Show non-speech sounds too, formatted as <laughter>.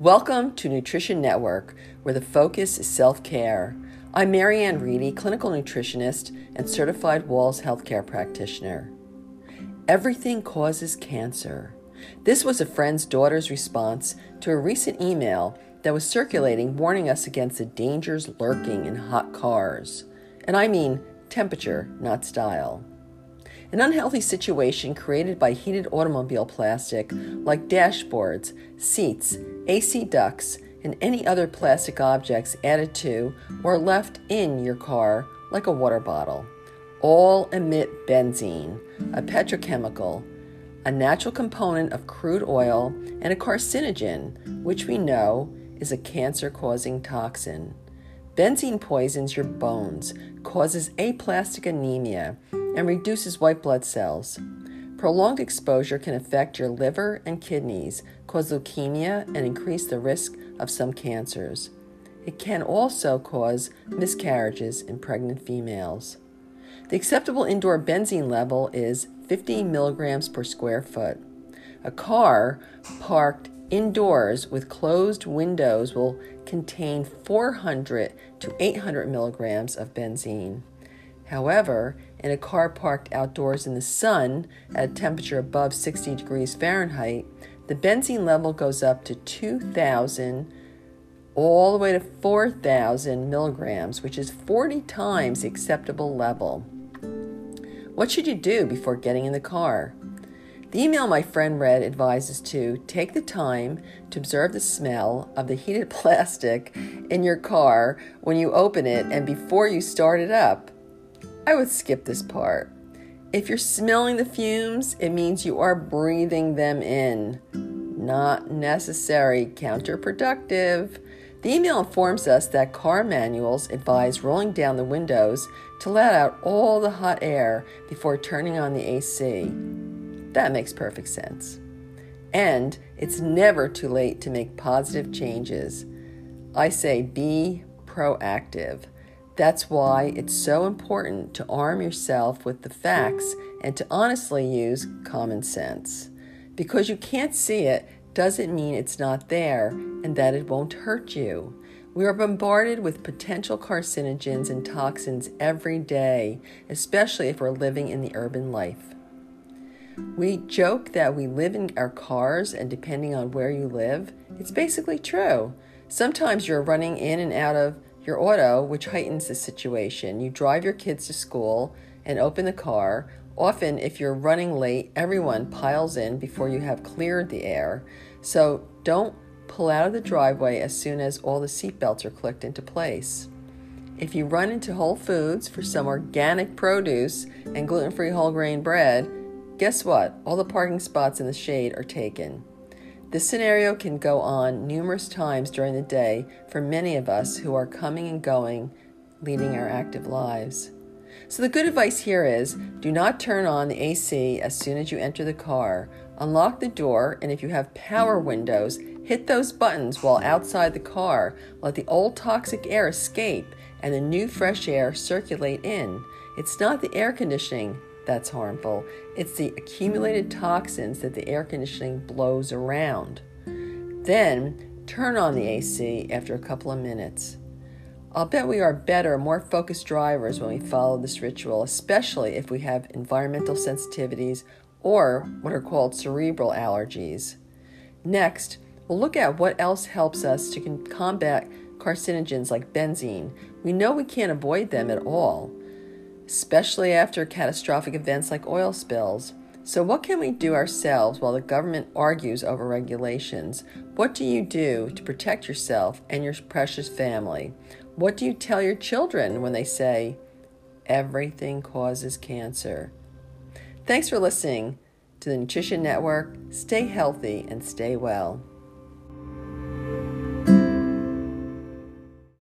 Welcome to Nutrition Network, where the focus is self care. I'm Marianne Reedy, clinical nutritionist and certified Walls healthcare practitioner. Everything causes cancer. This was a friend's daughter's response to a recent email that was circulating warning us against the dangers lurking in hot cars. And I mean temperature, not style. An unhealthy situation created by heated automobile plastic like dashboards, seats, AC ducts, and any other plastic objects added to or left in your car like a water bottle. All emit benzene, a petrochemical, a natural component of crude oil, and a carcinogen, which we know is a cancer causing toxin. Benzene poisons your bones, causes aplastic anemia, and reduces white blood cells. Prolonged exposure can affect your liver and kidneys, cause leukemia, and increase the risk of some cancers. It can also cause miscarriages in pregnant females. The acceptable indoor benzene level is 50 milligrams per square foot. A car parked indoors with closed windows will contain 400 to 800 milligrams of benzene. However, in a car parked outdoors in the sun at a temperature above 60 degrees Fahrenheit, the benzene level goes up to 2,000 all the way to 4,000 milligrams, which is 40 times the acceptable level. What should you do before getting in the car? The email my friend read advises to take the time to observe the smell of the heated <laughs> plastic in your car when you open it and before you start it up. I would skip this part. If you're smelling the fumes, it means you are breathing them in. Not necessary, counterproductive. The email informs us that car manuals advise rolling down the windows to let out all the hot air before turning on the AC. That makes perfect sense. And it's never too late to make positive changes. I say be proactive. That's why it's so important to arm yourself with the facts and to honestly use common sense. Because you can't see it doesn't mean it's not there and that it won't hurt you. We are bombarded with potential carcinogens and toxins every day, especially if we're living in the urban life. We joke that we live in our cars, and depending on where you live, it's basically true. Sometimes you're running in and out of your auto, which heightens the situation. You drive your kids to school and open the car. Often, if you're running late, everyone piles in before you have cleared the air. So don't pull out of the driveway as soon as all the seatbelts are clicked into place. If you run into Whole Foods for some organic produce and gluten free whole grain bread, Guess what? All the parking spots in the shade are taken. This scenario can go on numerous times during the day for many of us who are coming and going, leading our active lives. So, the good advice here is do not turn on the AC as soon as you enter the car. Unlock the door, and if you have power windows, hit those buttons while outside the car. Let the old toxic air escape and the new fresh air circulate in. It's not the air conditioning that's harmful. It's the accumulated toxins that the air conditioning blows around. Then turn on the AC after a couple of minutes. I'll bet we are better, more focused drivers when we follow this ritual, especially if we have environmental sensitivities or what are called cerebral allergies. Next, we'll look at what else helps us to combat carcinogens like benzene. We know we can't avoid them at all especially after catastrophic events like oil spills. So, what can we do ourselves while the government argues over regulations? What do you do to protect yourself and your precious family? What do you tell your children when they say, everything causes cancer? Thanks for listening to the Nutrition Network. Stay healthy and stay well.